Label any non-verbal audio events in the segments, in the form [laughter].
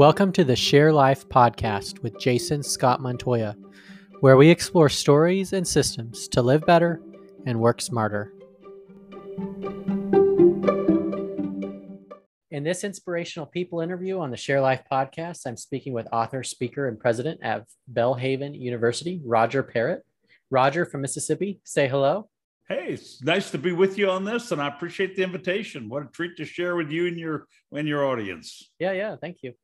Welcome to the Share Life podcast with Jason Scott Montoya, where we explore stories and systems to live better and work smarter. In this inspirational people interview on the Share Life podcast, I'm speaking with author, speaker, and president of Belhaven University, Roger Parrott. Roger from Mississippi, say hello. Hey, it's nice to be with you on this, and I appreciate the invitation. What a treat to share with you and your and your audience. Yeah, yeah, thank you.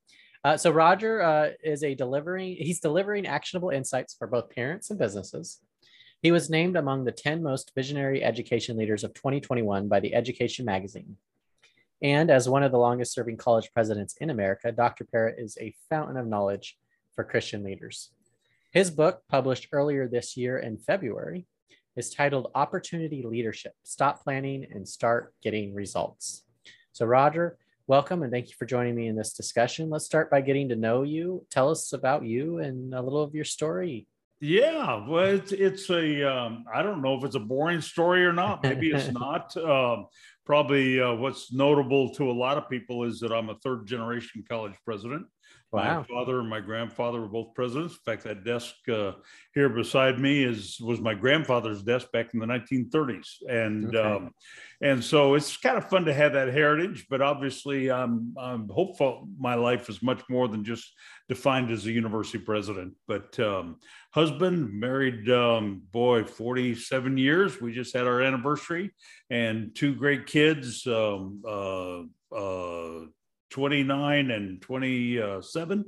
Uh, so Roger uh, is a delivering. He's delivering actionable insights for both parents and businesses. He was named among the 10 most visionary education leaders of 2021 by the Education Magazine. And as one of the longest serving college presidents in America, Dr. Parrott is a fountain of knowledge for Christian leaders. His book, published earlier this year in February, is titled Opportunity Leadership Stop Planning and Start Getting Results. So, Roger, welcome and thank you for joining me in this discussion. Let's start by getting to know you. Tell us about you and a little of your story. Yeah, well, it's, it's a um, I don't know if it's a boring story or not. Maybe it's [laughs] not. Um, probably uh, what's notable to a lot of people is that I'm a third generation college president. Wow. My father and my grandfather were both presidents. In fact, that desk uh, here beside me is was my grandfather's desk back in the 1930s, and okay. um, and so it's kind of fun to have that heritage. But obviously, I'm I'm hopeful my life is much more than just defined as a university president. But um, husband, married, um, boy, 47 years. We just had our anniversary, and two great kids. Um, uh, uh, 29 and 27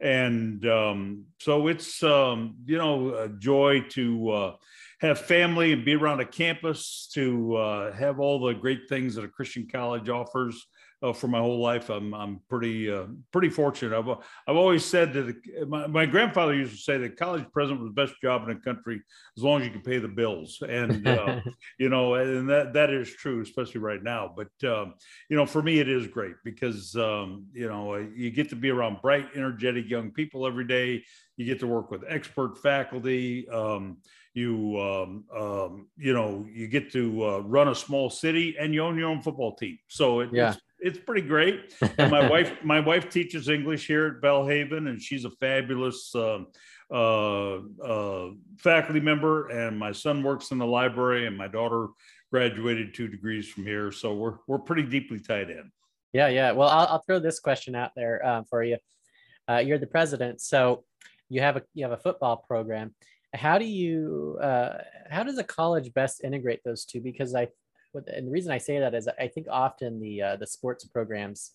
and um, so it's um, you know a joy to uh, have family and be around a campus to uh, have all the great things that a christian college offers uh, for my whole life. I'm I'm pretty uh, pretty fortunate. I've I've always said that my, my grandfather used to say that college president was the best job in the country as long as you can pay the bills, and uh, [laughs] you know, and that that is true, especially right now. But um, you know, for me, it is great because um, you know you get to be around bright, energetic young people every day. You get to work with expert faculty. Um, you um, um, you know you get to uh, run a small city and you own your own football team so it, yeah. it's it's pretty great. And my wife, [laughs] my wife teaches English here at Belhaven, and she's a fabulous uh, uh, uh, faculty member. And my son works in the library, and my daughter graduated two degrees from here. So we're we're pretty deeply tied in. Yeah, yeah. Well, I'll, I'll throw this question out there um, for you. Uh, you're the president, so you have a you have a football program. How do you uh, how does a college best integrate those two? Because I and the reason I say that is I think often the uh, the sports programs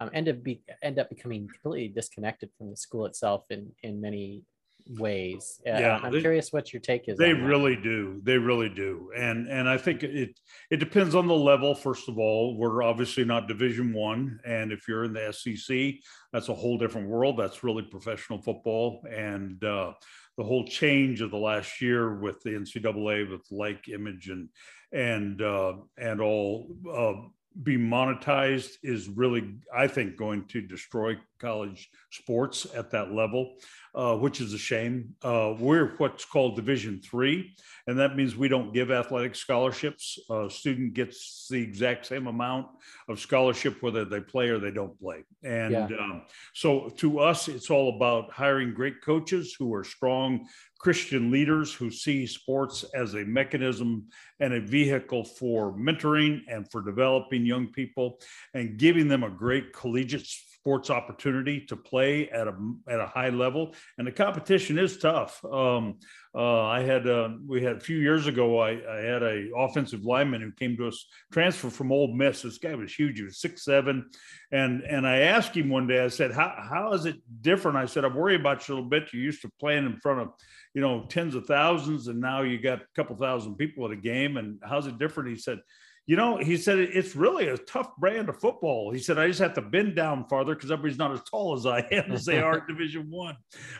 um, end up be end up becoming completely disconnected from the school itself in in many ways. Uh, yeah, I'm they, curious what your take is. They really do. They really do. And and I think it it depends on the level. First of all, we're obviously not Division One, and if you're in the SEC, that's a whole different world. That's really professional football, and uh, the whole change of the last year with the NCAA with like image and and uh, and all uh, be monetized is really, I think, going to destroy college sports at that level, uh, which is a shame. Uh, we're what's called Division Three, and that means we don't give athletic scholarships. A student gets the exact same amount of scholarship whether they play or they don't play. And yeah. um, so, to us, it's all about hiring great coaches who are strong Christian leaders who see sports as a mechanism and a vehicle for mentoring and for developing young people and giving them a great collegiate sports opportunity to play at a at a high level. And the competition is tough. Um, uh, I had uh, we had a few years ago. I, I, had a offensive lineman who came to us transfer from Ole Miss. This guy was huge. He was six seven, and and I asked him one day. I said, "How how is it different?" I said, "I worry about you a little bit. You're used to playing in front of." you know tens of thousands and now you got a couple thousand people at a game and how's it different he said you know, he said it's really a tough brand of football. He said I just have to bend down farther because everybody's not as tall as I am as they are in [laughs] Division One.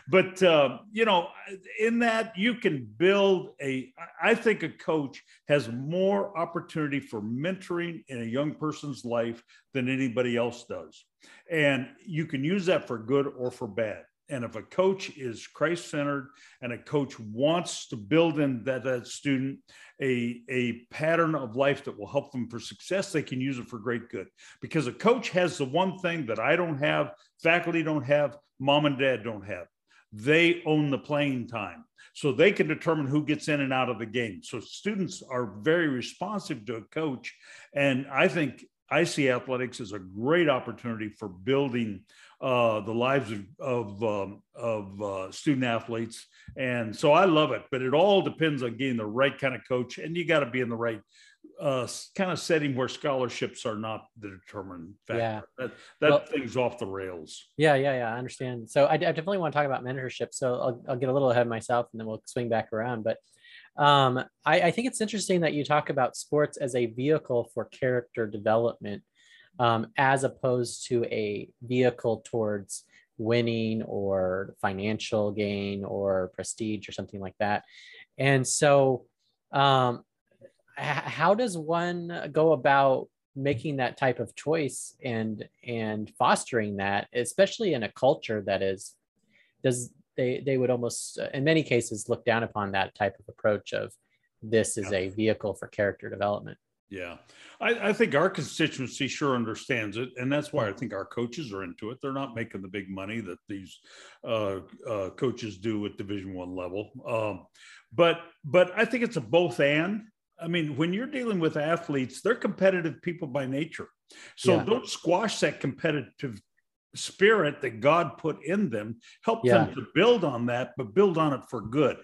But uh, you know, in that you can build a. I think a coach has more opportunity for mentoring in a young person's life than anybody else does, and you can use that for good or for bad. And if a coach is Christ centered and a coach wants to build in that, that student a, a pattern of life that will help them for success, they can use it for great good. Because a coach has the one thing that I don't have, faculty don't have, mom and dad don't have. They own the playing time. So they can determine who gets in and out of the game. So students are very responsive to a coach. And I think I see athletics as a great opportunity for building uh, the lives of of, um, of uh, student athletes, and so I love it. But it all depends on getting the right kind of coach, and you got to be in the right uh, kind of setting where scholarships are not the determining factor. Yeah. That that well, thing's off the rails. Yeah, yeah, yeah. I understand. So I, I, definitely want to talk about mentorship. So I'll, I'll get a little ahead of myself, and then we'll swing back around. But um, I, I think it's interesting that you talk about sports as a vehicle for character development um, as opposed to a vehicle towards winning or financial gain or prestige or something like that. And so, um, how does one go about making that type of choice and and fostering that, especially in a culture that is does they they would almost in many cases look down upon that type of approach of this is a vehicle for character development. Yeah. I, I, think our constituency sure understands it. And that's why I think our coaches are into it. They're not making the big money that these uh, uh, coaches do at division one level. Um, but, but I think it's a both and. I mean, when you're dealing with athletes, they're competitive people by nature. So yeah. don't squash that competitive spirit that God put in them, help yeah. them to build on that, but build on it for good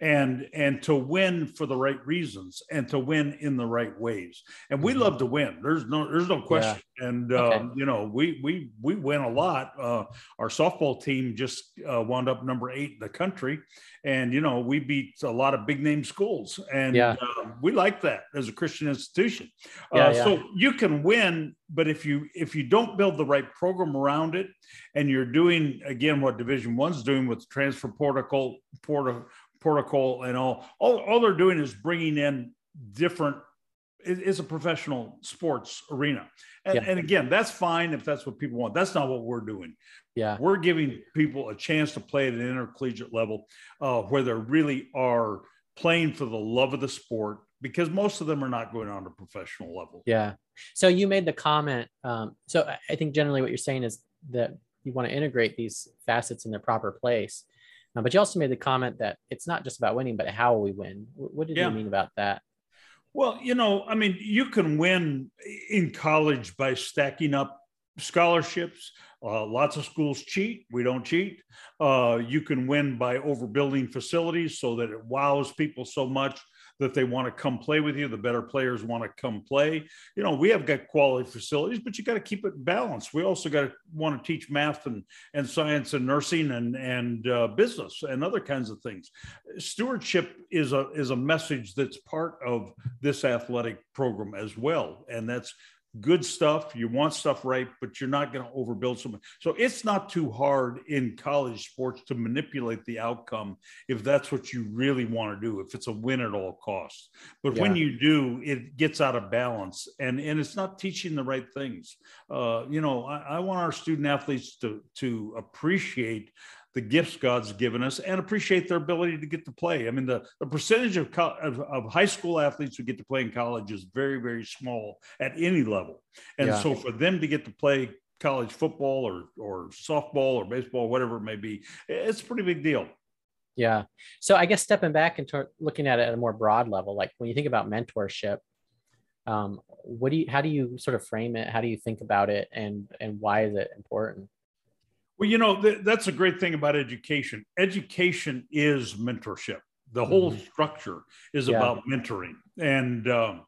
and and to win for the right reasons and to win in the right ways. And we mm-hmm. love to win. There's no there's no question. Yeah. And okay. um, you know, we we we win a lot. Uh, our softball team just uh, wound up number eight in the country, and you know we beat a lot of big name schools, and yeah. uh, we like that as a Christian institution. Yeah, uh. So you can win, but if you if you don't build the right program around it, and you're doing again what Division One's doing with the transfer protocol, protocol, protocol, and all, all all they're doing is bringing in different. It's a professional sports arena, and, yeah. and again, that's fine if that's what people want. That's not what we're doing. Yeah. We're giving people a chance to play at an intercollegiate level uh, where they really are playing for the love of the sport because most of them are not going on to professional level. Yeah. So you made the comment. Um, so I think generally what you're saying is that you want to integrate these facets in their proper place. Uh, but you also made the comment that it's not just about winning, but how we win. What did yeah. you mean about that? Well, you know, I mean, you can win in college by stacking up scholarships. Uh, lots of schools cheat. We don't cheat. Uh, you can win by overbuilding facilities so that it wows people so much that they want to come play with you. The better players want to come play. You know, we have got quality facilities, but you got to keep it balanced. We also got to want to teach math and, and science and nursing and, and uh, business and other kinds of things. Stewardship is a, is a message that's part of this athletic program as well. And that's good stuff. You want stuff right, but you're not going to overbuild someone. So it's not too hard in college sports to manipulate the outcome if that's what you really want to do, if it's a win at all costs. But yeah. when you do, it gets out of balance and, and it's not teaching the right things. Uh, you know, I, I want our student athletes to, to appreciate the gifts God's given us and appreciate their ability to get to play. I mean, the, the percentage of, of, of, high school athletes who get to play in college is very, very small at any level. And yeah. so for them to get to play college football or, or softball or baseball, whatever it may be, it's a pretty big deal. Yeah. So I guess stepping back and looking at it at a more broad level, like when you think about mentorship, um, what do you, how do you sort of frame it? How do you think about it and, and why is it important? Well, you know, th- that's a great thing about education. Education is mentorship. The whole mm-hmm. structure is yeah. about mentoring. And, um,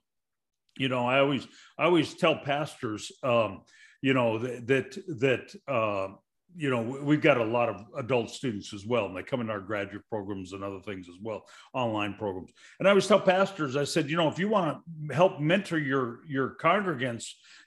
you know, I always, I always tell pastors, um, you know, that, that, that uh, you know, we've got a lot of adult students as well, and they come in our graduate programs and other things as well, online programs. And I always tell pastors, I said, you know, if you want to help mentor your your congregants,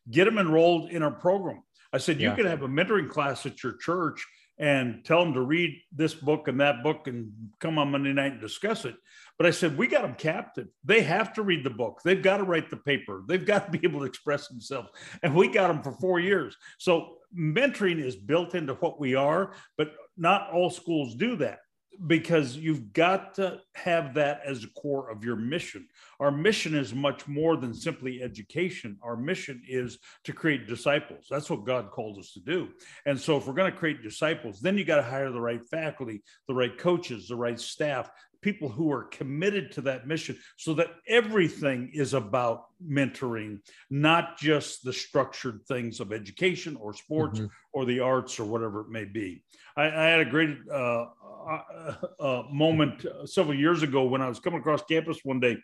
get them enrolled in our program I said, you yeah. could have a mentoring class at your church and tell them to read this book and that book and come on Monday night and discuss it. But I said, we got them captive. They have to read the book. They've got to write the paper. They've got to be able to express themselves. And we got them for four years. So mentoring is built into what we are, but not all schools do that because you've got to have that as a core of your mission. Our mission is much more than simply education. Our mission is to create disciples. That's what God called us to do. And so, if we're going to create disciples, then you got to hire the right faculty, the right coaches, the right staff, people who are committed to that mission so that everything is about mentoring, not just the structured things of education or sports mm-hmm. or the arts or whatever it may be. I, I had a great uh, uh, uh, moment several years ago when I was coming across campus one day.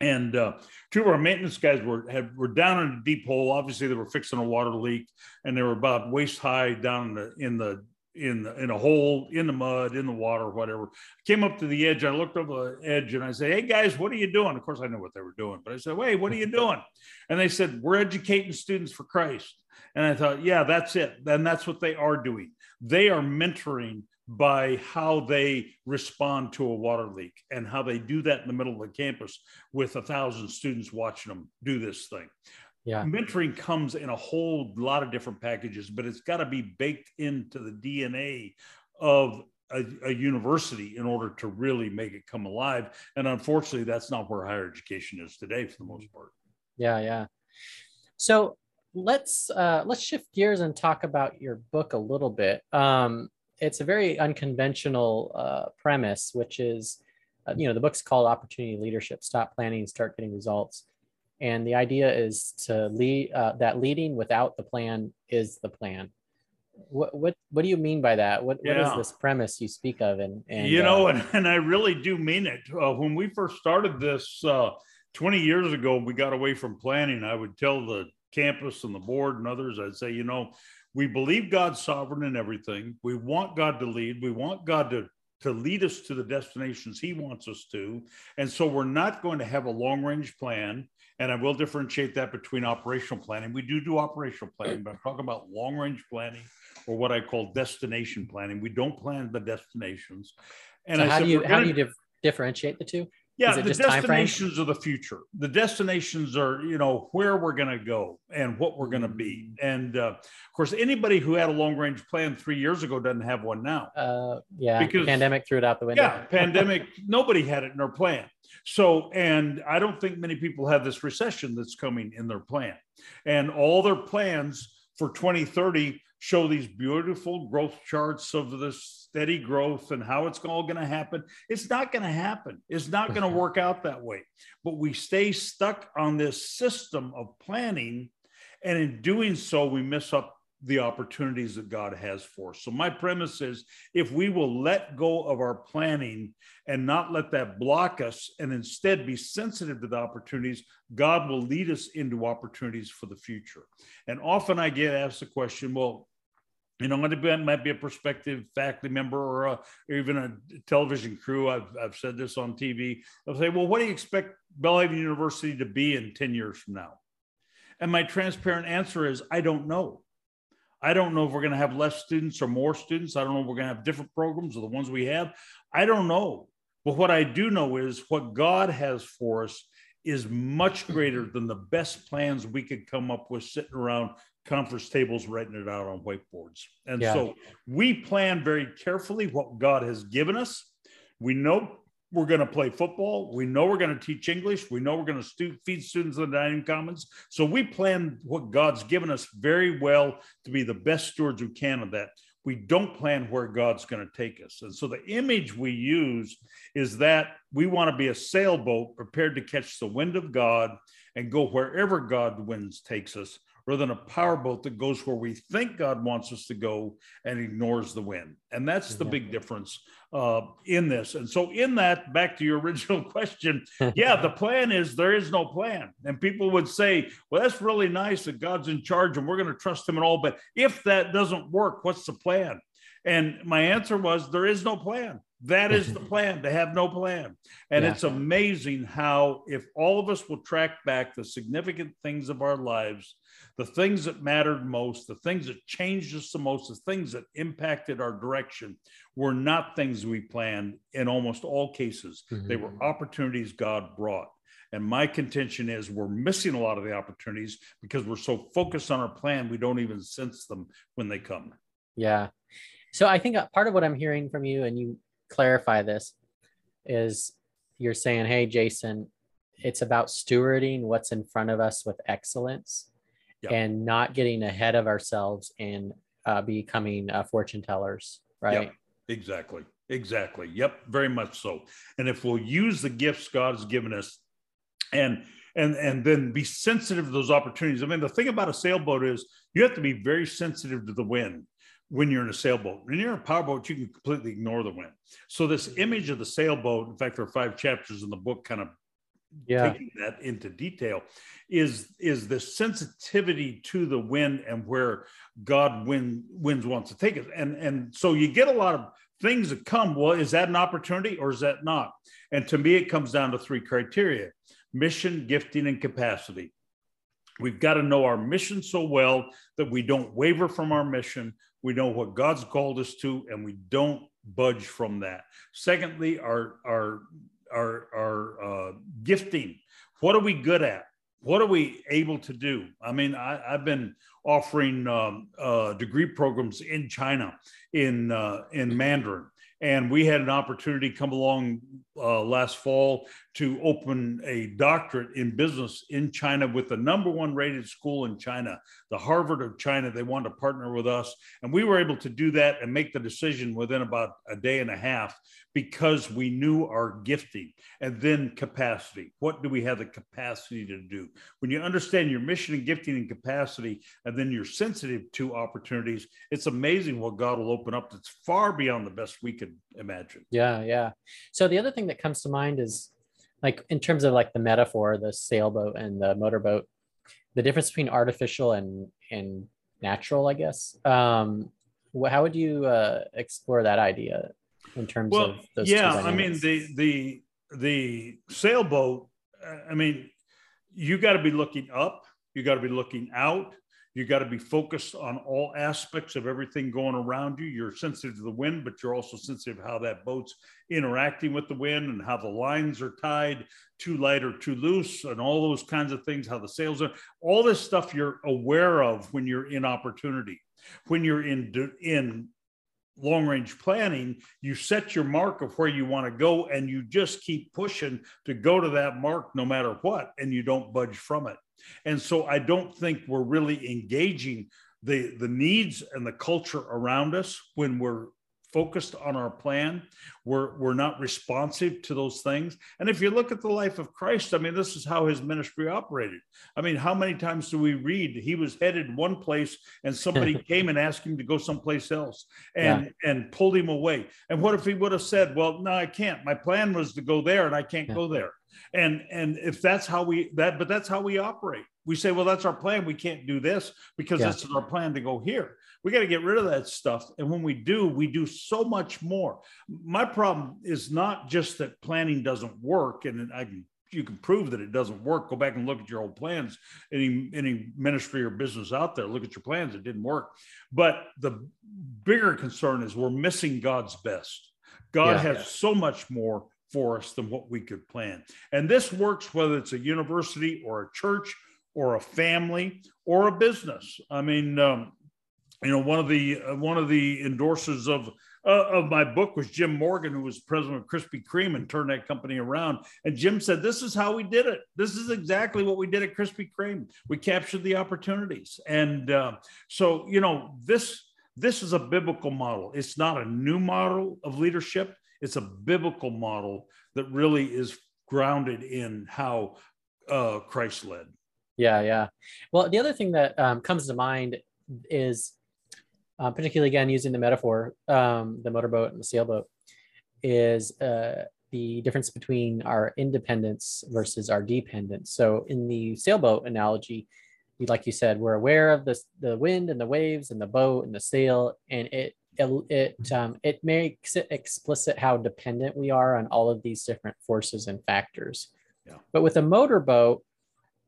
And uh, two of our maintenance guys were had, were down in a deep hole. Obviously, they were fixing a water leak, and they were about waist high down in the in the in the, in a hole in the mud in the water whatever. Came up to the edge i looked over the edge and i said hey guys what are you doing? Of course i know what they were doing but i said hey what are you doing? And they said we're educating students for christ. And i thought yeah that's it. And that's what they are doing. They are mentoring by how they respond to a water leak and how they do that in the middle of the campus with a thousand students watching them do this thing yeah. mentoring comes in a whole lot of different packages, but it's got to be baked into the DNA of a, a, university in order to really make it come alive. And unfortunately, that's not where higher education is today for the most part. Yeah, yeah. So let's uh, let's shift gears and talk about your book a little bit. Um, it's a very unconventional uh, premise, which is, uh, you know, the book's called Opportunity Leadership: Stop Planning, Start Getting Results and the idea is to lead uh, that leading without the plan is the plan what what what do you mean by that what, yeah. what is this premise you speak of and, and you know uh, and, and i really do mean it uh, when we first started this uh, 20 years ago we got away from planning i would tell the campus and the board and others i'd say you know we believe god's sovereign in everything we want god to lead we want god to to lead us to the destinations he wants us to. And so we're not going to have a long range plan. And I will differentiate that between operational planning. We do do operational planning, but I'm talking about long range planning or what I call destination planning. We don't plan the destinations. And so how do you how do you dif- differentiate the two? Yeah, the destinations are the future. The destinations are, you know, where we're going to go and what we're going to be. Mm. And uh, of course, anybody who had a long range plan three years ago doesn't have one now. Uh, yeah, because pandemic threw it out the window. Yeah, pandemic. [laughs] nobody had it in their plan. So, and I don't think many people have this recession that's coming in their plan. And all their plans for 2030 show these beautiful growth charts of this steady growth and how it's all going to happen. It's not going to happen. It's not going to mm-hmm. work out that way. But we stay stuck on this system of planning. And in doing so, we miss up the opportunities that God has for us. So, my premise is if we will let go of our planning and not let that block us and instead be sensitive to the opportunities, God will lead us into opportunities for the future. And often I get asked the question, well, you know, it might be a prospective faculty member or, a, or, even a television crew. I've, I've said this on TV. They'll say, well, what do you expect Belhaven University to be in 10 years from now? And my transparent answer is, I don't know. I don't know if we're going to have less students or more students. I don't know if we're going to have different programs or the ones we have. I don't know. But what I do know is what God has for us is much greater than the best plans we could come up with sitting around conference tables writing it out on whiteboards. And yeah. so we plan very carefully what God has given us. We know we're going to play football. We know we're going to teach English. We know we're going to stu- feed students in the dining commons. So we plan what God's given us very well to be the best stewards we can of that. We don't plan where God's going to take us. And so the image we use is that we want to be a sailboat prepared to catch the wind of God and go wherever God winds takes us rather than a powerboat that goes where we think God wants us to go and ignores the wind. And that's the big difference uh, in this. And so, in that, back to your [laughs] original question, yeah, the plan is there is no plan. And people would say, well, that's really nice that God's in charge and we're going to trust him and all. But if that doesn't work, what's the plan? And my answer was, there is no plan. That is the [laughs] plan to have no plan. And yeah. it's amazing how, if all of us will track back the significant things of our lives, the things that mattered most, the things that changed us the most, the things that impacted our direction were not things we planned in almost all cases. Mm-hmm. They were opportunities God brought. And my contention is we're missing a lot of the opportunities because we're so focused on our plan, we don't even sense them when they come. Yeah. So I think part of what I'm hearing from you, and you clarify this, is you're saying, hey, Jason, it's about stewarding what's in front of us with excellence yep. and not getting ahead of ourselves and uh, becoming uh, fortune tellers, right? Yep. Exactly. Exactly. Yep. Very much so. And if we'll use the gifts God has given us and and and then be sensitive to those opportunities. I mean, the thing about a sailboat is you have to be very sensitive to the wind when you're in a sailboat. When you're in a powerboat, you can completely ignore the wind. So this mm-hmm. image of the sailboat, in fact, there are five chapters in the book kind of yeah. taking that into detail, is is the sensitivity to the wind and where God wind, winds wants to take us. And and so you get a lot of things that come. Well, is that an opportunity or is that not? And to me, it comes down to three criteria mission, gifting, and capacity. We've got to know our mission so well that we don't waver from our mission. We know what God's called us to, and we don't budge from that. Secondly, our our our our uh, gifting. What are we good at? What are we able to do? I mean, I, have been offering um, uh, degree programs in China in uh, in Mandarin, and we had an opportunity come along uh, last fall to open a doctorate in business in China with the number one rated school in China, the Harvard of China. They wanted to partner with us. And we were able to do that and make the decision within about a day and a half because we knew our gifting and then capacity. What do we have the capacity to do? When you understand your mission and gifting and capacity, and then you're sensitive to opportunities, it's amazing what God will open up that's far beyond the best we could imagine. Yeah, yeah. So the other thing that comes to mind is like in terms of like the metaphor, the sailboat and the motorboat, the difference between artificial and and natural, I guess. Um, how would you uh, explore that idea in terms well, of those? Yeah, I mean the the the sailboat. I mean, you got to be looking up. You got to be looking out. You got to be focused on all aspects of everything going around you. You're sensitive to the wind, but you're also sensitive how that boat's interacting with the wind and how the lines are tied, too light or too loose, and all those kinds of things, how the sails are. All this stuff you're aware of when you're in opportunity. When you're in in long range planning, you set your mark of where you want to go and you just keep pushing to go to that mark no matter what, and you don't budge from it. And so I don't think we're really engaging the, the needs and the culture around us when we're focused on our plan. We're, we're not responsive to those things. And if you look at the life of Christ, I mean, this is how his ministry operated. I mean, how many times do we read he was headed one place and somebody [laughs] came and asked him to go someplace else and, yeah. and pulled him away? And what if he would have said, well, no, I can't. My plan was to go there and I can't yeah. go there. And, and if that's how we that, but that's how we operate. We say, well, that's our plan. We can't do this because yeah. this is our plan to go here we got to get rid of that stuff. And when we do, we do so much more. My problem is not just that planning doesn't work, and I can you can prove that it doesn't work. Go back and look at your old plans. Any any ministry or business out there, look at your plans. It didn't work. But the bigger concern is we're missing God's best. God yeah, has so much more for us than what we could plan. And this works whether it's a university or a church or a family or a business. I mean, um, you know, one of the uh, one of the endorsers of uh, of my book was Jim Morgan, who was president of Krispy Kreme and turned that company around. And Jim said, "This is how we did it. This is exactly what we did at Krispy Kreme. We captured the opportunities." And uh, so, you know, this this is a biblical model. It's not a new model of leadership. It's a biblical model that really is grounded in how uh, Christ led. Yeah, yeah. Well, the other thing that um, comes to mind is uh, particularly again using the metaphor, um, the motorboat and the sailboat, is uh, the difference between our independence versus our dependence. So in the sailboat analogy, like you said, we're aware of the, the wind and the waves and the boat and the sail, and it it it, um, it makes it explicit how dependent we are on all of these different forces and factors. Yeah. But with a motorboat,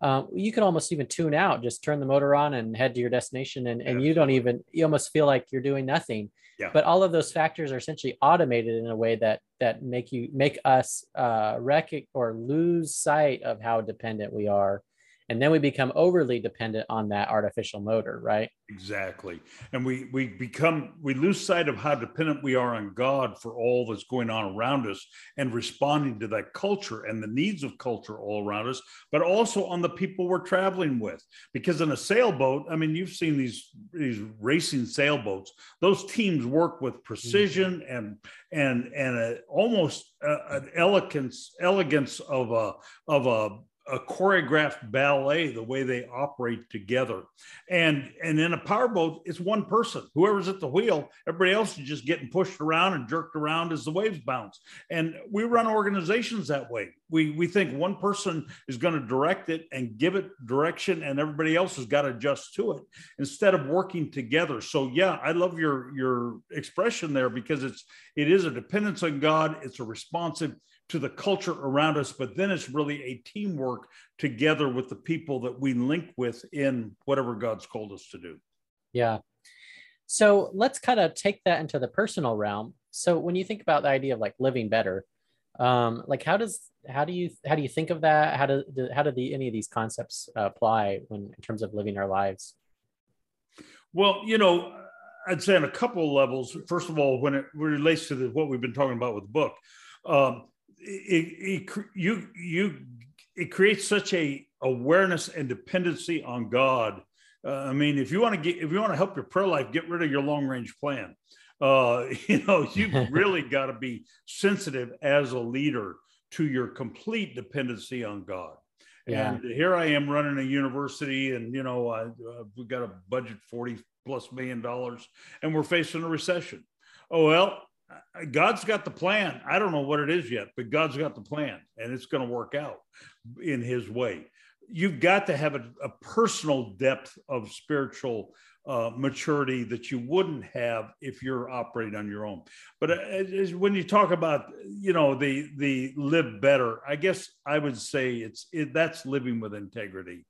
um, you can almost even tune out, just turn the motor on and head to your destination, and, and you don't even you almost feel like you're doing nothing. Yeah. But all of those factors are essentially automated in a way that that make you make us uh, wreck or lose sight of how dependent we are and then we become overly dependent on that artificial motor right? Exactly. And we we become we lose sight of how dependent we are on god for all that's going on around us and responding to that culture and the needs of culture all around us but also on the people we're traveling with. Because in a sailboat i mean you've seen these these racing sailboats. Those teams work with precision mm-hmm. and and and a, almost a, an elegance elegance of a of a a choreographed ballet the way they operate together. And and in a powerboat it's one person. Whoever's at the wheel everybody else is just getting pushed around and jerked around as the waves bounce. And we run organizations that way. We we think one person is going to direct it and give it direction and everybody else has got to adjust to it instead of working together. So yeah i love your your expression there because it's it is a dependence on god. It's a responsive to the culture around us, but then it's really a teamwork together with the people that we link with in whatever God's called us to do. Yeah. So let's kind of take that into the personal realm. So when you think about the idea of like living better, um, like how does how do you how do you think of that? How do, how do the any of these concepts apply when in terms of living our lives? Well, you know, I'd say on a couple of levels. First of all, when it relates to the, what we've been talking about with the book, um, it, it, you you it creates such a awareness and dependency on God. Uh, I mean, if you want to get if you want to help your prayer life, get rid of your long range plan. Uh, [laughs] you know, you've [laughs] really got to be sensitive as a leader to your complete dependency on God. Yeah. And here I am running a university, and you know, I, uh, we've got a budget forty plus million dollars, and we're facing a recession. Oh well, God's got the plan. I don't know what it is yet, but God's got the plan and it's going to work out in his way. You've got to have a, a personal depth of spiritual uh, maturity that you wouldn't have if you're operating on your own. But uh, when you talk about, you know, the the live better, I guess I would say it's it, that's living with integrity.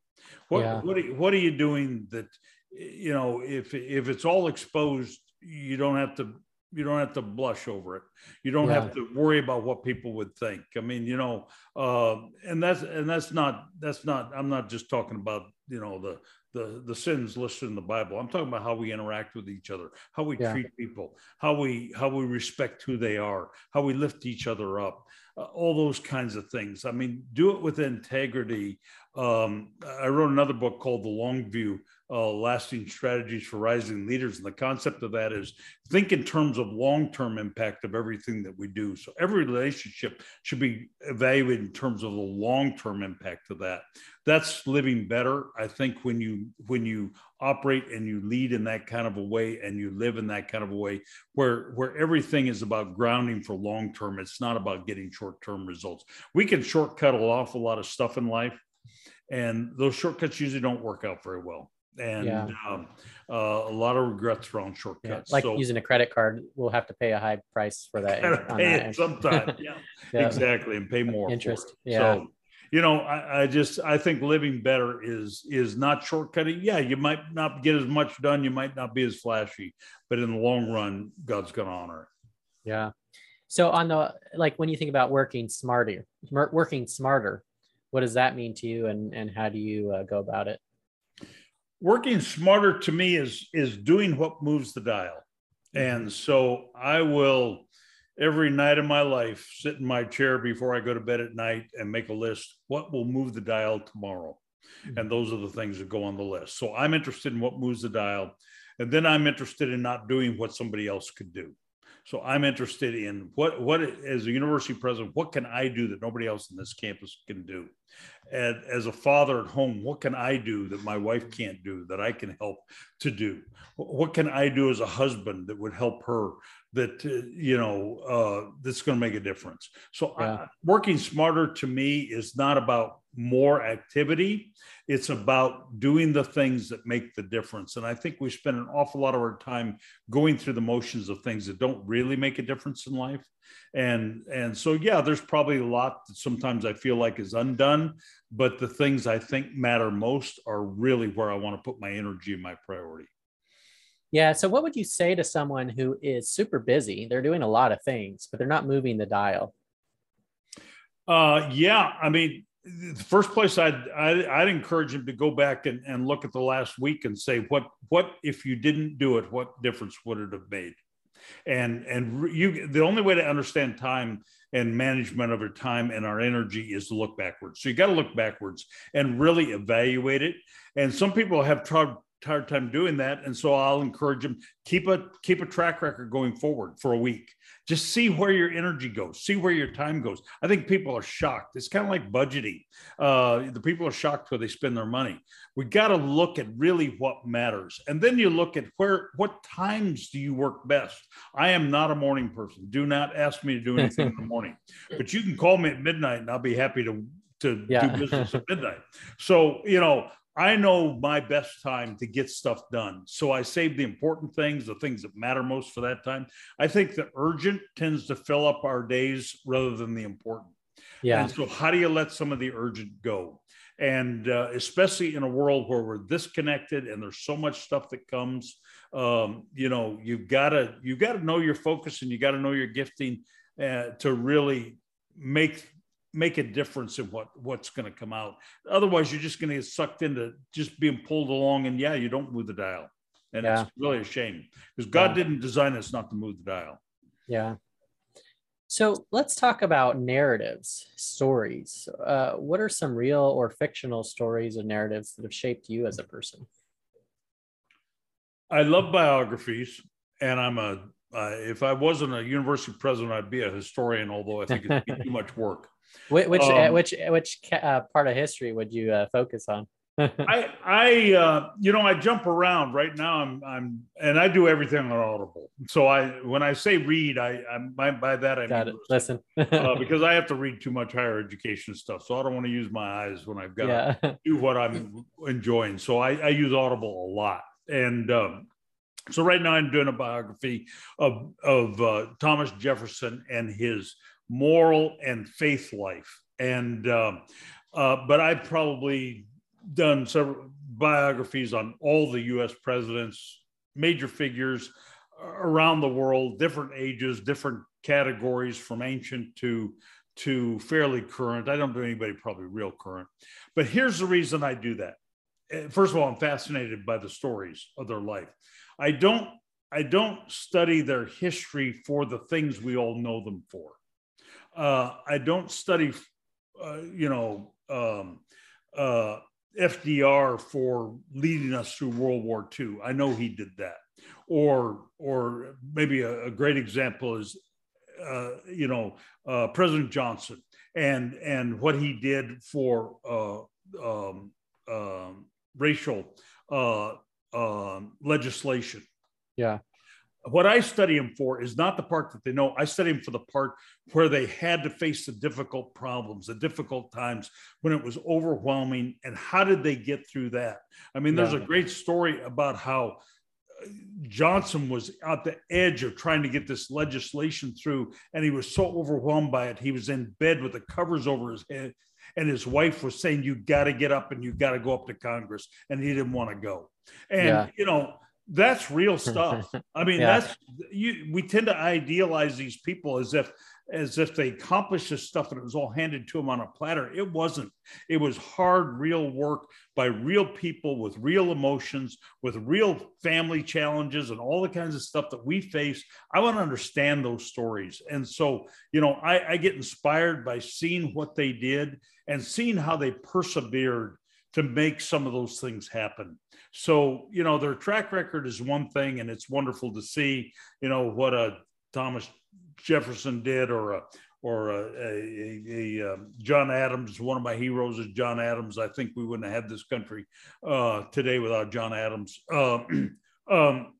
What yeah. what, are, what are you doing that, you know, if if it's all exposed, you don't have to you don't have to blush over it. You don't yeah. have to worry about what people would think. I mean, you know, uh, and that's and that's not that's not. I'm not just talking about you know the the the sins listed in the Bible. I'm talking about how we interact with each other, how we yeah. treat people, how we how we respect who they are, how we lift each other up, uh, all those kinds of things. I mean, do it with integrity. Um, I wrote another book called The Long View uh, lasting strategies for rising leaders. And the concept of that is think in terms of long term impact of everything that we do. So every relationship should be evaluated in terms of the long term impact of that. That's living better. I think when you when you operate and you lead in that kind of a way and you live in that kind of a way where where everything is about grounding for long term it's not about getting short term results we can shortcut an awful lot of stuff in life and those shortcuts usually don't work out very well and yeah. um, uh, a lot of regrets around shortcuts. Yeah, like so, using a credit card, we'll have to pay a high price for that. pay that it sometime. [laughs] Yeah, yeah, exactly, and pay more interest. Yeah. So, you know, I, I, just I think living better is is not shortcutting. Yeah, you might not get as much done, you might not be as flashy, but in the long run, God's going to honor it. Yeah. So on the like when you think about working smarter, working smarter, what does that mean to you, and and how do you uh, go about it? Working smarter to me is is doing what moves the dial. And mm-hmm. so i will every night of my life sit in my chair before i go to bed at night and make a list what will move the dial tomorrow? Mm-hmm. and those are the things that go on the list. So i'm interested in what moves the dial. And then i'm interested in not doing what somebody else could do so I'm interested in what what as a university president, what can I do that nobody else in this campus can do? And as a father at home, what can I do that my wife can't do that I can help to do? What can I do as a husband that would help her that uh, you know uh, that's going to make a difference? So yeah. I, working smarter to me is not about more activity. It's about doing the things that make the difference. And I think we spend an awful lot of our time going through the motions of things that don't really make a difference in life. And and so yeah, there's probably a lot that sometimes I feel like is undone, but the things I think matter most are really where I want to put my energy and my priority. Yeah. So, what would you say to someone who is super busy? They're doing a lot of things, but they're not moving the dial. Uh, yeah. I mean, first place I'd, I'd, I'd encourage him to go back and, and look at the last week and say, what, what, if you didn't do it, what difference would it have made? And, and you, the only way to understand time and management of our time and our energy is to look backwards. So you got to look backwards and really evaluate it. And some people have tried, hard time doing that. And so i'll encourage them keep a keep a track record going forward for a week. Just see where your energy goes see where your time goes. I think people are shocked. It's kind of like budgeting. Uh, the people are shocked where they spend their money. We got to look at really what matters. And then you look at where what times do you work best? I am not a morning person. Do not ask me to do anything in the [laughs] morning. But you can call me at midnight and i'll be happy to to yeah. do business at [laughs] midnight. So you know I know my best time to get stuff done. So I save the important things, the things that matter most for that time. I think the urgent tends to fill up our days rather than the important. Yeah. And so, how do you let some of the urgent go? And uh, especially in a world where we're disconnected and there's so much stuff that comes, um, you know, you've got to you've got to know your focus and you got to know your gifting uh, to really make make a difference in what what's going to come out. Otherwise, you're just going to get sucked into just being pulled along, and yeah, you don't move the dial, and yeah. it's really a shame because God yeah. didn't design us not to move the dial. Yeah. So let's talk about narratives, stories. Uh, what are some real or fictional stories or narratives that have shaped you as a person? I love biographies, and I'm a. Uh, if I wasn't a university president, I'd be a historian. Although I think it'd be [laughs] too much work. Which which uh, um, which, which uh, part of history would you uh, focus on? [laughs] I I uh, you know I jump around right now. I'm I'm and I do everything on Audible. So I when I say read, I I'm by, by that I got mean it. listen uh, [laughs] because I have to read too much higher education stuff. So I don't want to use my eyes when I've got yeah. to [laughs] do what I'm enjoying. So I, I use Audible a lot and. Um, so right now I'm doing a biography of of uh, Thomas Jefferson and his moral and faith life. And um, uh, but I've probably done several biographies on all the U.S. presidents, major figures around the world, different ages, different categories, from ancient to to fairly current. I don't do anybody probably real current, but here's the reason I do that. Uh, first of all, I'm fascinated by the stories of their life. I don't I don't study their history for the things we all know them for uh, I don't study, uh, you know, um, uh, FDR for leading us through World War II. I know he did that. Or, or maybe a, a great example is, uh, you know, uh, President Johnson and and what he did for uh, um, racial legislation. Yeah what I study them for is not the part that they know. I study them for the part where they had to face the difficult problems, the difficult times when it was overwhelming. And how did they get through that? I mean, there's yeah. a great story about how uh, Johnson was at the edge of trying to get this legislation through, and he was so overwhelmed by it. He was in bed with the covers over his head, and his wife was saying, You got to get up and you got to go up to Congress. And he didn't want to go. And, yeah. you know, that's real [laughs] stuff. I mean, yeah. that's you. We tend to idealize these people as if as if they accomplished this stuff and it was all handed to them on a platter. It wasn't. It was hard, real work by real people with real emotions, with real family challenges, and all the kinds of stuff that we face. I want to understand those stories, and so you know, I, I get inspired by seeing what they did and seeing how they persevered to make some of those things happen. So, you know, their track record is one thing, and it's wonderful to see, you know, what a Thomas Jefferson did or a or a, a, a, a um, John Adams. One of my heroes is John Adams. I think we wouldn't have had this country uh, today without John Adams. Uh, [clears throat] um,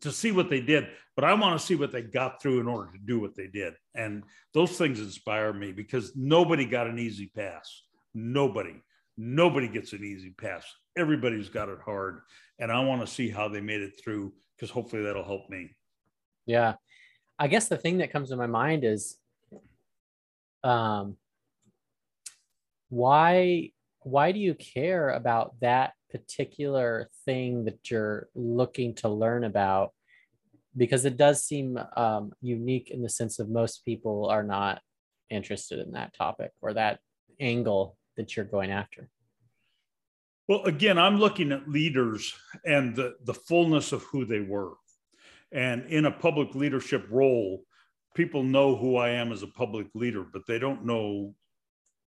to see what they did, but I want to see what they got through in order to do what they did. And those things inspire me because nobody got an easy pass. Nobody, nobody gets an easy pass. Everybody's got it hard. And I want to see how they made it through because hopefully that'll help me. Yeah. I guess the thing that comes to my mind is um why why do you care about that particular thing that you're looking to learn about because it does seem um, unique in the sense of most people are not interested in that topic or that angle that you're going after well again i'm looking at leaders and the, the fullness of who they were and in a public leadership role people know who i am as a public leader but they don't know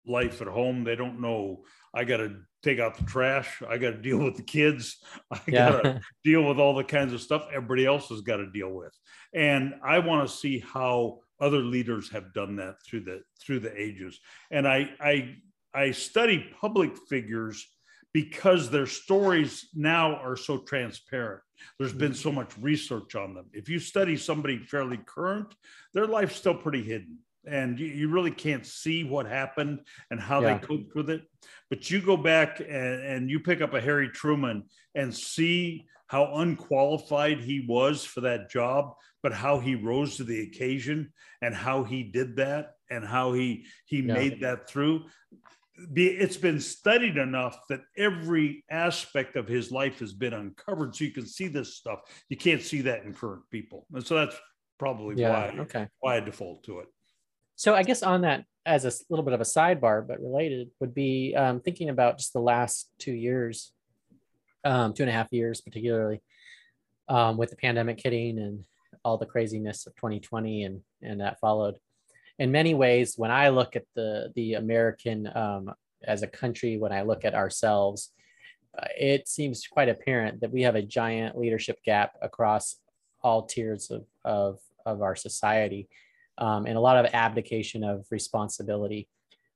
life at home they don't know i got to take out the trash. I got to deal with the kids. [laughs] I yeah. got to [laughs] deal with all the kinds of stuff everybody else has got to deal with. And I want to see how other leaders have done that through the through the ages. And I I I study public figures because their stories now are so transparent. There's been so much research on them. If you study somebody fairly current, their life's still pretty hidden and you, you, really can't see what happened and how yeah. they coped with it. But you go back and, and you pick up a Harry Truman and see how unqualified he was for that job, but how he rose to the occasion and how he did that and how he he yeah. made that through. It's been studied enough that every aspect of his life has been uncovered, so you can see this stuff. You can't see that in current people, and so that's probably yeah, why okay. why I default to it. So I guess on that, as a little bit of a sidebar, but related, would be um, thinking about just the last two years, um, two and a half years, particularly um, with the pandemic hitting and all the craziness of 2020 and and that followed. In many ways, when I look at the the American um, as a country, when I look at ourselves, uh, it seems quite apparent that we have a giant leadership gap across all tiers of of, of our society um, and a lot of abdication of responsibility.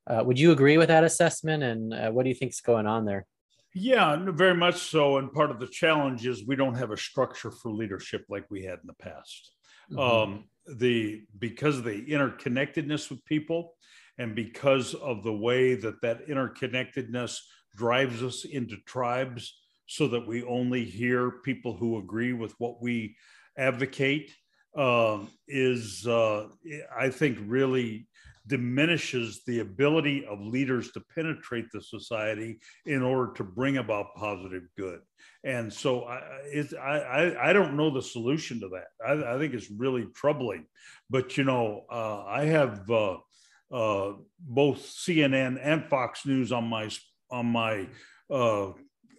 Uh, would you agree with that assessment? And uh, what do you think is going on there? Yeah, very much so. And part of the challenge is we don't have a structure for leadership like we had in the past. Mm-hmm. Um, the because of the interconnectedness with people, and because of the way that that interconnectedness drives us into tribes, so that we only hear people who agree with what we advocate um, is, uh, I think, really diminishes the ability of leaders to penetrate the society in order to bring about positive good. And so I, I, I don't know the solution to that. I, I think it's really troubling. But, you know, uh, I have uh, uh, both CNN and Fox News on my on my uh,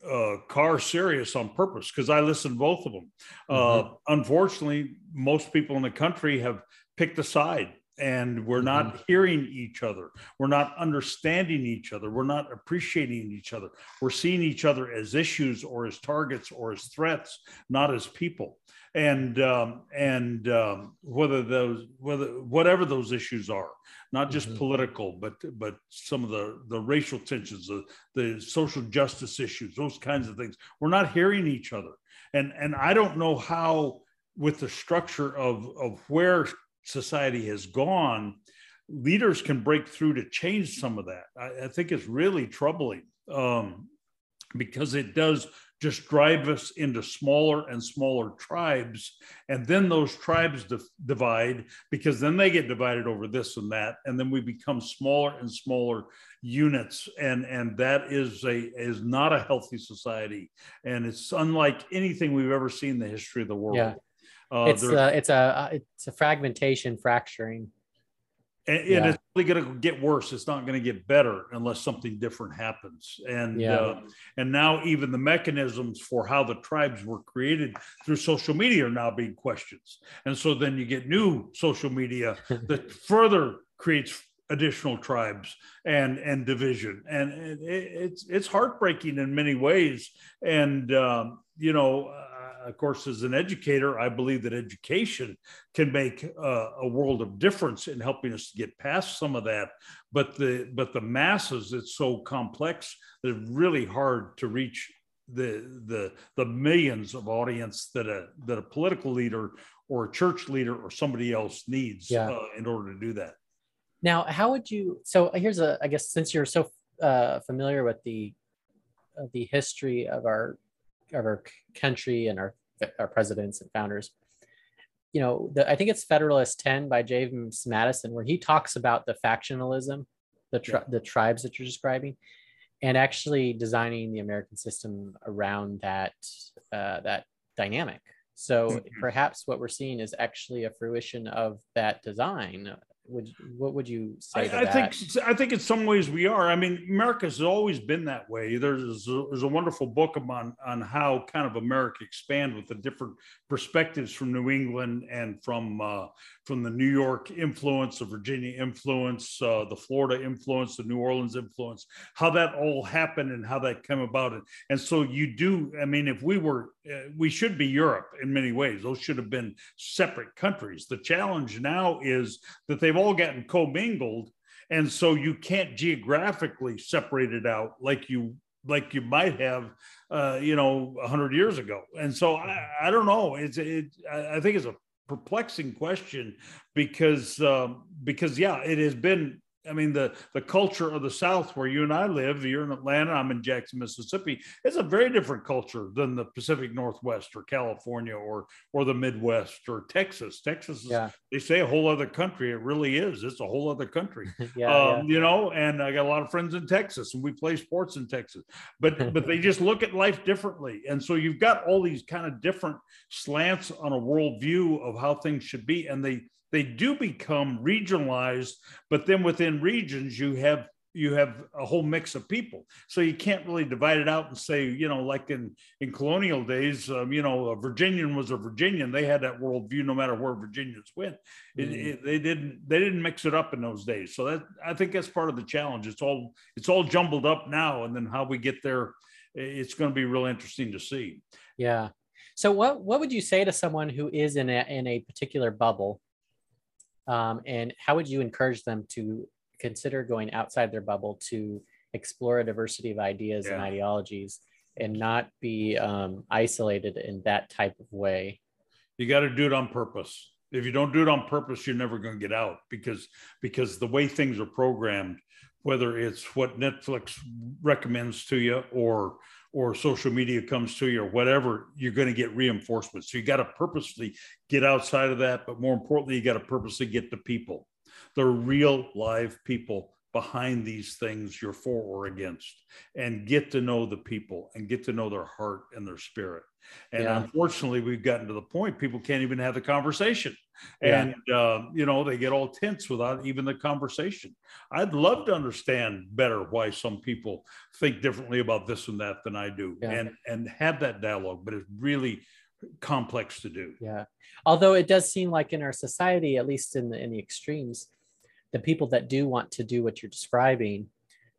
uh, car Sirius on purpose because I listen to both of them. Uh, mm-hmm. Uh, unfortunately, most people in the country have picked a side and we're not mm-hmm. hearing each other. We're not understanding each other. We're not appreciating each other. We're seeing each other as issues or as targets or as threats, not as people. And um, and um, whether those whether whatever those issues are, not just mm-hmm. political, but but some of the the racial tensions, the, the social justice issues, those kinds of things. We're not hearing each other, and and I don't know how with the structure of of where society has gone, leaders can break through to change some of that. I, I think it's really troubling um, because it does just drive us into smaller and smaller tribes. And then those tribes divide because then they get divided over this and that. And then we become smaller and smaller units. And, and that is a is not a healthy society. And it's unlike anything we've ever seen in the history of the world. Yeah. Uh, it's, uh, it's a uh, it's a fragmentation fracturing and, yeah. it's really going to get worse. It's not going to get better unless something different happens. And yeah. uh, and now even the mechanisms for how the tribes were created through social media are now being questioned. And so then you get new social media [laughs] that further creates additional tribes and and division and it, it's it's heartbreaking in many ways and um, you know of course, as an educator, I believe that education can make uh, a world of difference in helping us to get past some of that. But the but the masses, it's so complex that it's really hard to reach the the the millions of audience that a that a political leader or a church leader or somebody else needs yeah. uh, in order to do that. Now, how would you? So here's a, I guess, since you're so uh, familiar with the uh, the history of our of our country and our our presidents and founders, you know, the, I think it's Federalist 10 by James Madison, where he talks about the factionalism, the tri- yeah. the tribes that you're describing, and actually designing the American system around that uh, that dynamic. So mm-hmm. perhaps what we're seeing is actually a fruition of that design would what would you say? I, I think I think in some ways we are. I mean, America's always been that way. There's a, there's a wonderful book on on how kind of America expand with the different perspectives from New England and from uh, from the New York influence, the Virginia influence, uh, the Florida influence, the New Orleans influence, how that all happened and how that came about. And, and so you do. I mean, if we were, uh, we should be Europe in many ways. Those should have been separate countries. The challenge now is that they've all gotten commingled, and so you can't geographically separate it out like you like you might have, uh, you know, a hundred years ago. And so I, I don't know. It's it. I think it's a perplexing question because um, because yeah, it has been I mean, the the culture of the South, where you and I live, you're in Atlanta, I'm in Jackson, Mississippi. It's a very different culture than the Pacific Northwest or California or or the Midwest or Texas. Texas is, yeah. they say a whole other country. It really is. It's a whole other country. [laughs] yeah, um, yeah, You know, and I got a lot of friends in Texas, and we play sports in Texas. But [laughs] but they just look at life differently, and so you've got all these kind of different slants on a worldview of how things should be, and they they do become regionalized but then within regions you have you have a whole mix of people. So you can't really divide it out and say you know like in in colonial days um, you know a virginian was a virginian. They had that worldview no matter where virginians went. It, mm. it, they didn't they didn't mix it up in those days. So that i think that's part of the challenge. It's all it's all jumbled up now and then how we get there it's going to be real interesting to see. Yeah. So what what would you say to someone who is in a in a particular bubble um, and how would you encourage them to consider going outside their bubble to explore a diversity of ideas yeah. and ideologies and not be um, isolated in that type of way? You got to do it on purpose. If you don't do it on purpose, you're never going to get out because because the way things are programmed, whether it's what Netflix recommends to you or or social media comes to you or whatever, you're going to get reinforcement. So you got to purposely get outside of that. But more importantly, you got to purposely get the people, the real live people behind these things you're for or against and get to know the people and get to know their heart and their spirit. And yeah. unfortunately we've gotten to the point people can't even have the conversation. And uh, you know they get all tense without even the conversation. I'd love to understand better why some people think differently about this and that than i do yeah. and and have that dialogue but it's really complex to do. Yeah. Although it does seem like in our society at least in the in the extremes the people that do want to do what you're describing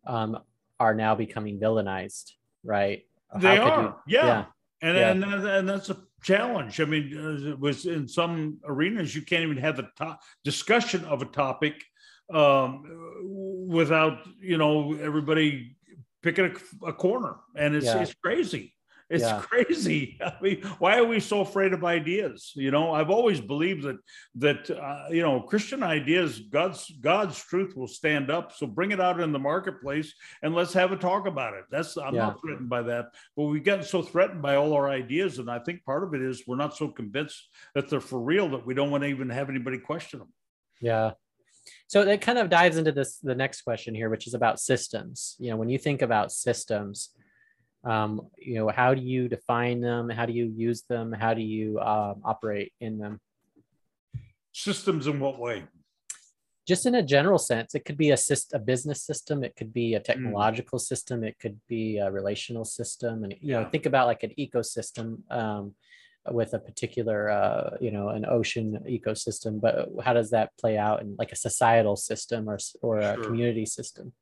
um, are now becoming villainized right they are you, yeah. yeah and, yeah. and and that's a challenge. I mean, uh, it was in some arenas you can't even have the to- discussion of a topic um, without you know everybody picking a, a corner, and it's yeah. it's crazy. It's yeah. crazy. [laughs] I mean, why are we so afraid of ideas? You know, I've always believed that that uh, you know Christian ideas, God's God's truth will stand up. So bring it out in the marketplace and let's have a talk about it. That's I'm yeah. not threatened by that, but we've gotten so threatened by all our ideas, and I think part of it is we're not so convinced that they're for real that we don't want to even have anybody question them. Yeah. So that kind of dives into this the next question here, which is about systems. You know, when you think about systems um, you know how do you define them how do you use them how do you um, operate in them systems in what way just in a general sense it could be a, system, a business system it could be a hmm. technological mm. system it could be a relational system and you yeah. know think about like an ecosystem um, with a particular uh, you know an ocean ecosystem but how does that play out in like a societal system or, or a community system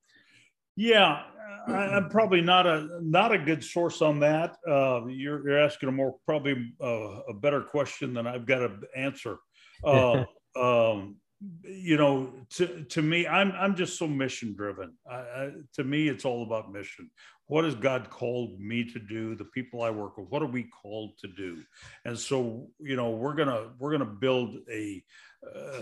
yeah I, am probably not a not a good source on that. Uh, you're, you're asking a more probably uh, a better question than I've got to answer. [laughs] Uh, um, you know, to, to me, I'm I'm just so mission driven. I, I, to me, it's all about mission. What has God called me to do? The people I work with, what are we called to do? And so, you know, we're gonna we're gonna build a. Uh,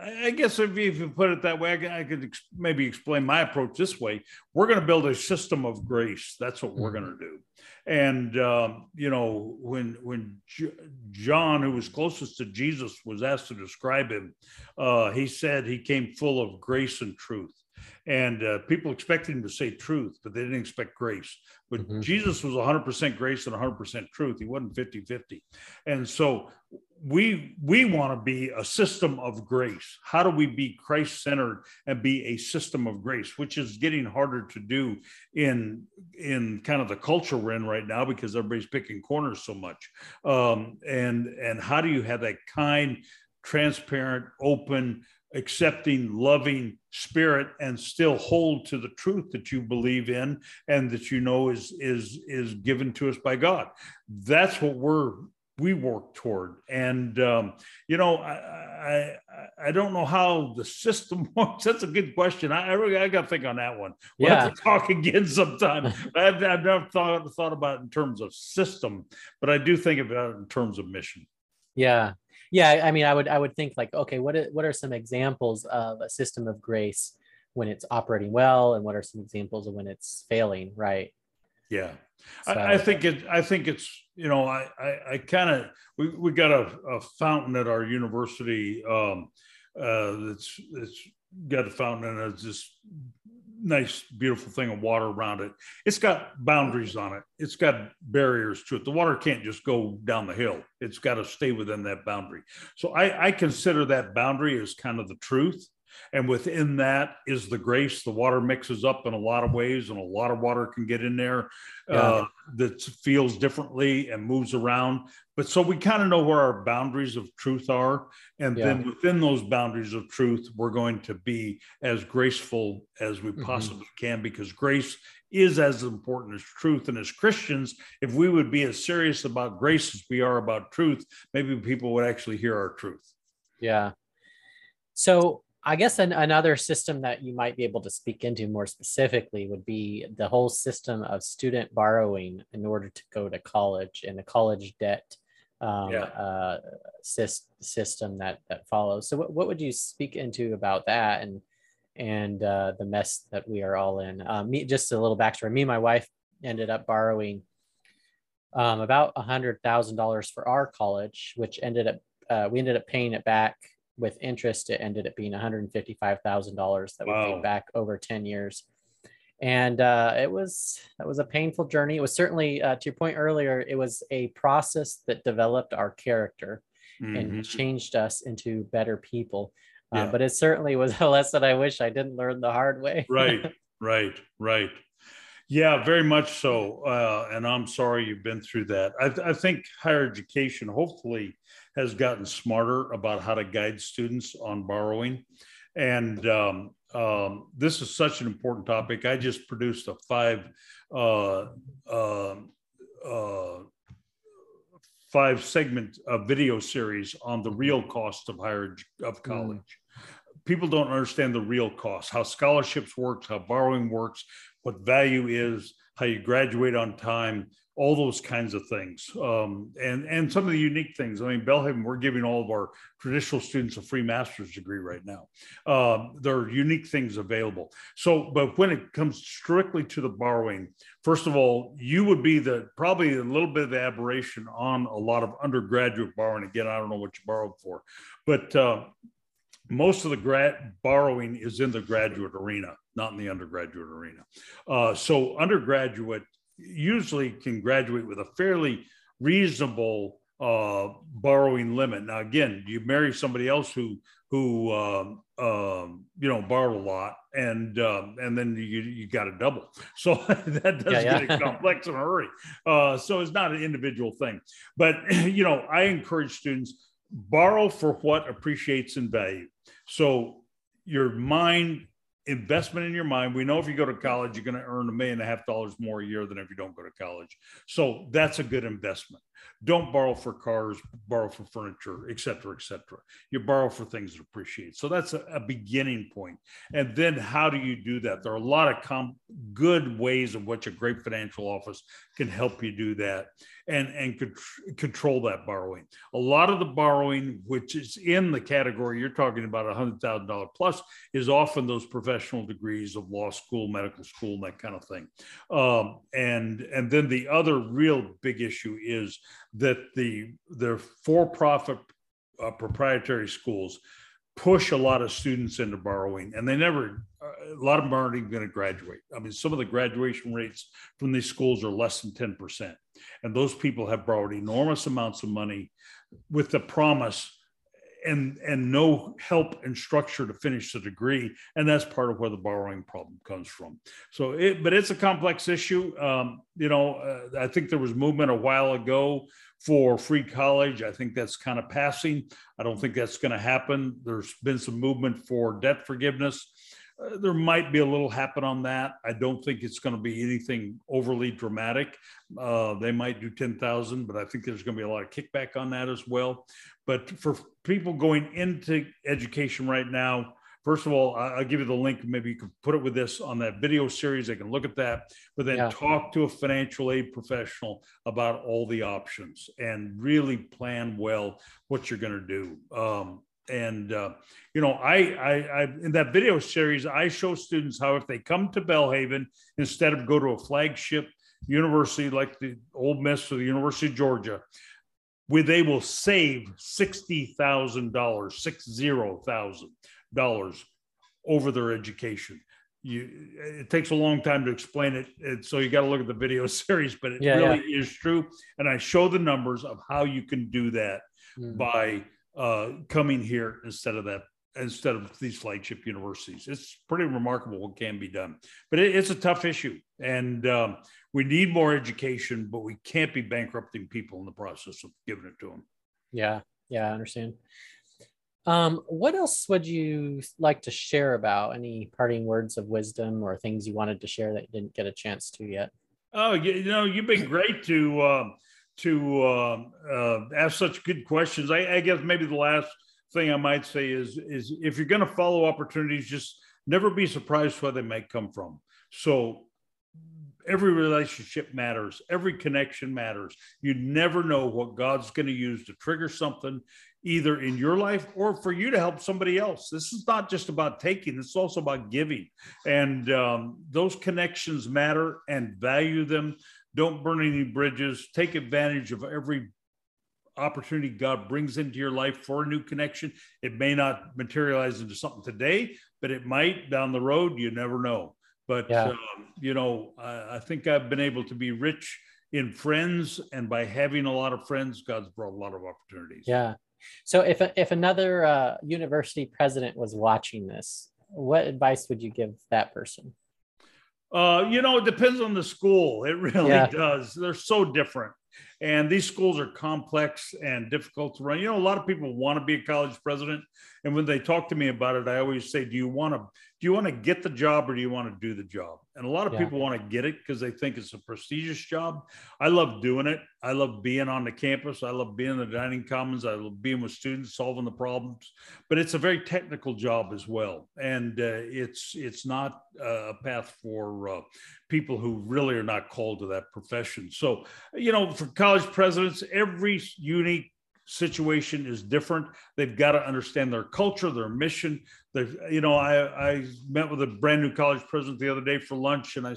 I guess if you, if you put it that way, I, I could ex- maybe explain my approach this way. We're going to build a system of grace. That's what we're going to do. And um, you know, when when J- John, who was closest to Jesus, was asked to describe him, uh, he said he came full of grace and truth. And uh, people expected him to say truth, but they didn't expect grace. But mm-hmm. Jesus was 100% grace and 100% truth. He wasn't 50 50. And so we we want to be a system of grace how do we be christ centered and be a system of grace which is getting harder to do in in kind of the culture we're in right now because everybody's picking corners so much um, and and how do you have that kind transparent open accepting, loving spirit and still hold to the truth that you believe in and that you know is is is given to us by God. That's what we're we work toward. And um, you know, I, I I don't know how the system [laughs] works. That's a good question. I, I really I got to think on that one. We'll yeah. have to talk again sometime. [laughs] I've, I've never thought thought about it in terms of system, but I do think about it in terms of mission. Yeah, yeah i mean i would i would think like okay what are, what are some examples of a system of grace when it's operating well and what are some examples of when it's failing right? Yeah. So, I, I, think it i think it's you know i i, I kind of we, we got a, a fountain at our university um uh that's it's got a fountain and it's just nice, beautiful thing of water around it. It's got boundaries on it. It's got barriers to it. The water can't just go down the hill. It's got to stay within that boundary. So I, I consider that boundary as kind of the truth. And within that is the grace. The water mixes up in a lot of ways, and a lot of water can get in there yeah. uh, that feels differently and moves around. But so we kind of know where our boundaries of truth are. And yeah. then within those boundaries of truth, we're going to be as graceful as we mm-hmm. possibly can because grace is as important as truth. And as Christians, if we would be as serious about grace as we are about truth, maybe people would actually hear our truth. Yeah. So I guess an, another system that you might be able to speak into more specifically would be the whole system of student borrowing in order to go to college and the college debt um, yeah. uh, system that that follows. So, what, what would you speak into about that and and uh, the mess that we are all in? Um, me, just a little backstory. Me and my wife ended up borrowing um, about a hundred thousand dollars for our college, which ended up uh, we ended up paying it back with interest, it ended up being $155,000 that we wow. paid back over 10 years. And uh, it was that was a painful journey. It was certainly, uh, to your point earlier, it was a process that developed our character mm-hmm. and changed us into better people. Uh, yeah. Uh, but it certainly was a [laughs] lesson I wish I didn't learn the hard way. right, [laughs] right, right. Yeah, very much so. Uh, and I'm sorry you've been through that. I, I, think higher education hopefully has gotten smarter about how to guide students on borrowing. And um, um, this is such an important topic. I just produced a five uh, uh, uh, five segment video series on the real cost of higher of mm. college. Mm. People don't understand the real cost, how scholarships works, how borrowing works, what value is, how you graduate on time, all those kinds of things, um, and and some of the unique things. I mean, Belhaven, we're giving all of our traditional students a free master's degree right now. Um, there are unique things available. So, but when it comes strictly to the borrowing, first of all, you would be the probably a little bit of aberration on a lot of undergraduate borrowing. Again, I don't know what you borrowed for, but uh, most of the grad borrowing is in the graduate arena, not in the undergraduate arena. Uh, so undergraduate usually can graduate with a fairly reasonable uh, borrowing limit. Now, again, you marry somebody else who who um, um, you know borrowed a lot, and um, and then you you got a double. [laughs] So [laughs] that does yeah, yeah. get complex in a hurry. Uh, so it's not an individual thing, but [clears throat] you know, I encourage students borrow for what appreciates in value. So your mind investment in your mind. We know if you go to college, you're going to earn a million and a half dollars more a year than if you don't go to college. So that's a good investment. Don't borrow for cars, borrow for furniture, et cetera, et cetera. You borrow for things that appreciate. So that's a, a beginning point. And then how do you do that? There are a lot of com- good ways in which a great financial office can help you do that and, and control that borrowing. A lot of the borrowing, which is in the category you're talking about $100,000 plus, is often those professional degrees of law school, medical school, that kind of thing. Um, and, and then the other real big issue is that the, the for-profit uh, proprietary schools push a lot of students into borrowing and they never uh, a lot of them aren't even going to graduate. I mean some of the graduation rates from these schools are less than 10% and those people have borrowed enormous amounts of money with the promise and and no help and structure to finish the degree and that's part of where the borrowing problem comes from so it but it's a complex issue um, you know uh, i think there was movement a while ago for free college. I think that's kind of passing. I don't think that's going to happen. There's been some movement for debt forgiveness. Uh, there might be a little happen on that. I don't think it's going to be anything overly dramatic. Uh, they might do 10,000, but I think there's going to be a lot of kickback on that as well. But for people going into education right now, First of all, I'll give you the link. Maybe you can put it with this on that video series. They can look at that, but then yeah. talk to a financial aid professional about all the options and really plan well what you're going to do. Um, and uh, you know, I, I, I in that video series, I show students how if they come to Belhaven instead of go to a flagship university like the Ole Miss or the University of Georgia, where they will save sixty thousand dollars, six zero thousand dollars over their education. You, it takes a long time to explain it, and so you got to look at the video [laughs] series. But it yeah, really yeah. is true, and I show the numbers of how you can do that mm. by uh, coming here instead of that instead of these flagship universities. It's pretty remarkable what can be done, but it, it's a tough issue, and um, we need more education, but we can't be bankrupting people in the process of giving it to them. Yeah, yeah, I understand. Um, what else would you like to share about? Any parting words of wisdom or things you wanted to share that you didn't get a chance to yet? Oh, you know, you've been great to uh, to uh, uh, ask such good questions. I, I guess maybe the last thing I might say is is if you're going to follow opportunities, just never be surprised where they might come from. So every relationship matters every connection matters you never know what god's going to use to trigger something either in your life or for you to help somebody else. This is not just about taking, it's also about giving. And um, those connections matter and value them. Don't burn any bridges. Take advantage of every opportunity God brings into your life for a new connection. It may not materialize into something today, but it might down the road. You never know. But, yeah. um, you know, I, I think I've been able to be rich in friends and by having a lot of friends god's brought a lot of opportunities yeah so if if another uh, university president was watching this, what advice would you give that person? Uh, you know, it depends on the school. [laughs] It really yeah. does. They're so different. And these schools are complex and difficult to run. You know, a lot of people want to be a college president. And when they talk to me about it, I always say, Do you want to do you want to get the job or do you want to do the job? And a lot of yeah. people want to get it because they think it's a prestigious job. I love doing it. I love being on the campus. I love being in the dining commons. I love being with students, solving the problems. But it's a very technical job as well, and uh, it's it's not a path for uh, people who really are not called to that profession. So, you know, for college presidents, every unique situation is different. They've got to understand their culture, their mission. You know, I, I met with a brand new college president the other day for lunch, and I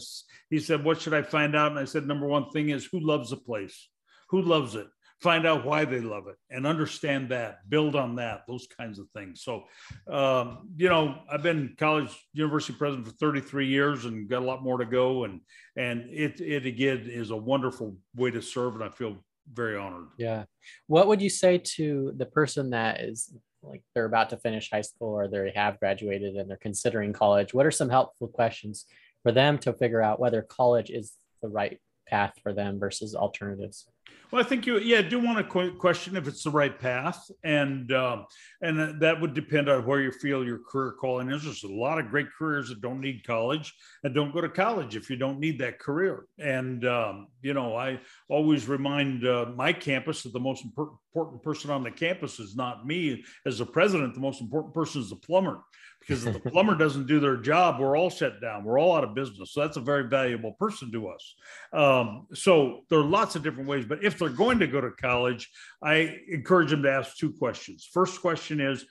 he said, "What should I find out?" And I said, "Number one thing is who loves the place, who loves it." Find out why they love it and understand that, build on that, those kinds of things. So, um, you know, I've been college university president for 33 years and got a lot more to go. And and it it again is a wonderful way to serve, and I feel very honored. Yeah. What would you say to the person that is like they're about to finish high school or they have graduated and they're considering college? What are some helpful questions for them to figure out whether college is the right path for them versus alternatives? Well, I think you, yeah, do want to question if it's the right path, and um, and that would depend on where you feel your career calling is. There's a lot of great careers that don't need college, and don't go to college if you don't need that career. And um, you know, I always remind uh, my campus that the most important person on the campus is not me as the president. The most important person is the plumber because if the [laughs] plumber doesn't do their job, we're all shut down. We're all out of business. So that's a very valuable person to us. Um, so there are lots of different ways. But if they're going to go to college, I encourage them to ask two questions. First question is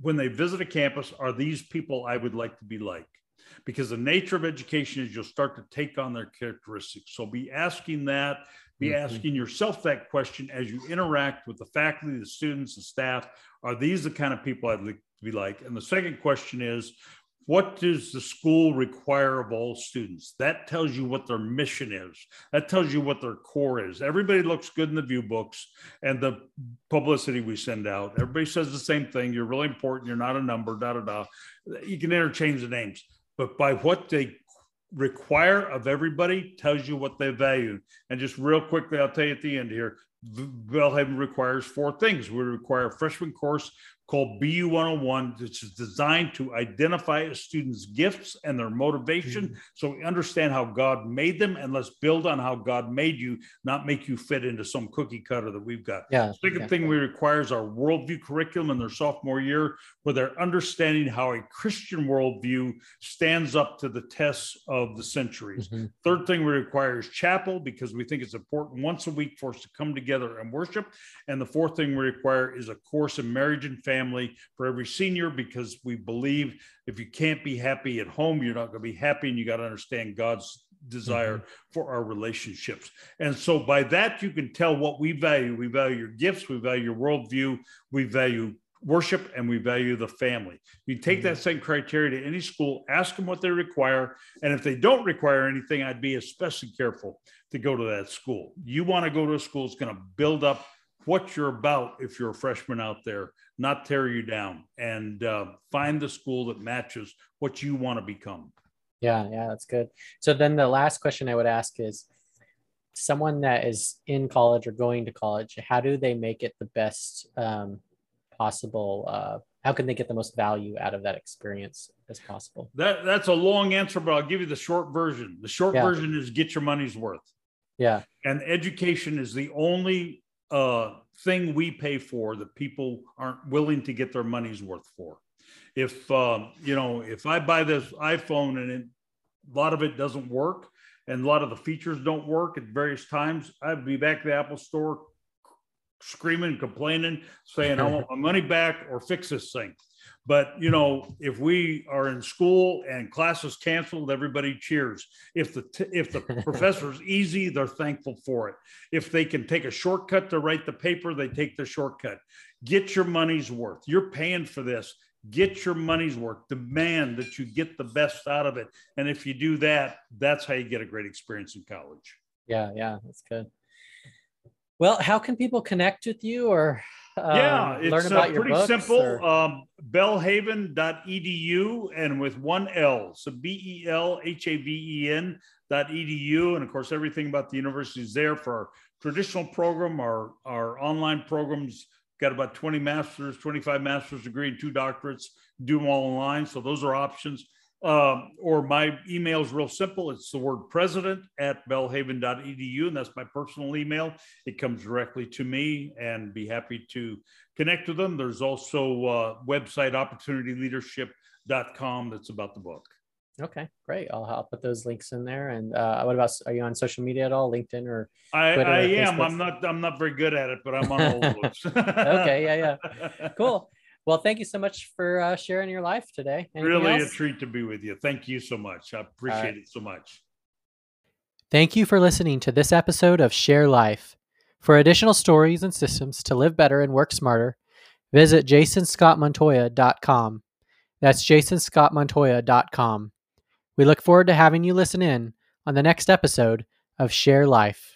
when they visit a campus, are these people I would like to be like? Because the nature of education is you'll start to take on their characteristics. So be asking that be mm-hmm. asking yourself that question as you interact with the faculty, the students, the staff. Are these the kind of people I'd like to be like? And the second question is, what does the school require of all students? That tells you what their mission is. That tells you what their core is. Everybody looks good in the view books and the publicity we send out. Everybody says the same thing. You're really important. You're not a number, da da da. You can interchange the names, but by what they require of everybody tells you what they value. And just real quickly, I'll tell you at the end here Belhaven requires four things. We require a freshman course called BU 101, which is designed to identify a student's gifts and their motivation mm-hmm. so we understand how God made them and let's build on how God made you, not make you fit into some cookie cutter that we've got. Yeah. Second yeah. thing we require is our worldview curriculum in their sophomore year, where they're understanding how a Christian worldview stands up to the tests of the centuries. Mm-hmm. Third thing we require is chapel because we think it's important once a week for us to come together and worship. And the fourth thing we require is a course in marriage and family family, for every senior, because we believe if you can't be happy at home, you're not going to be happy, and you got to understand God's desire mm-hmm. for our relationships. And so by that, you can tell what we value. We value your gifts, we value your worldview, we value worship, and we value the family. You take mm-hmm. that same criteria to any school, ask them what they require. And if they don't require anything, I'd be especially careful to go to that school. You want to go to a school that's going to build up what you're about if you're a freshman out there, not tear you down, and uh, find the school that matches what you want to become. Yeah, yeah, that's good. So then the last question I would ask is someone that is in college or going to college, how do they make it the best um, possible? Uh, how can they get the most value out of that experience as possible? That that's a long answer, but I'll give you the short version. The short yeah. version is get your money's worth. Yeah. And education is the only uh, thing we pay for that people aren't willing to get their money's worth for. If um, you know, if I buy this iPhone and it, a lot of it doesn't work, and a lot of the features don't work at various times, I'd be back at the Apple store screaming, complaining, saying, "I want [laughs] my money back or fix this thing." But you know, if we are in school and classes canceled, everybody cheers. If the t- if the [laughs] professor's easy, they're thankful for it. If they can take a shortcut to write the paper, they take the shortcut. Get your money's worth. You're paying for this. Get your money's worth. Demand that you get the best out of it. And if you do that, that's how you get a great experience in college. Yeah, yeah, that's good. Well, how can people connect with you or um, yeah, it's uh, pretty simple. Um, belhaven.edu and with one L. So B E L H A V E N dot edu. And of course, everything about the university is there for our traditional program, our, our online programs. Got about 20 masters, 25 master's degree, and two doctorates. Do them all online. So those are options. Um, or my email is real simple. It's the word president at belhaven.edu, and that's my personal email. It comes directly to me and be happy to connect with them. There's also uh, website opportunityleadership.com that's about the book. Okay, great. I'll, I'll put those links in there. And uh, what about, are you on social media at all? LinkedIn or I, I am. I'm not, I'm not very good at it, but I'm on all those. [laughs] okay. Yeah. Yeah. [laughs] Cool. Well, thank you so much for uh, sharing your life today. Anything really else? a treat to be with you. Thank you so much. I appreciate right. it so much. Thank you for listening to this episode of Share Life. For additional stories and systems to live better and work smarter, visit jasonscottmontoya.com. That's jasonscottmontoya.com. We look forward to having you listen in on the next episode of Share Life.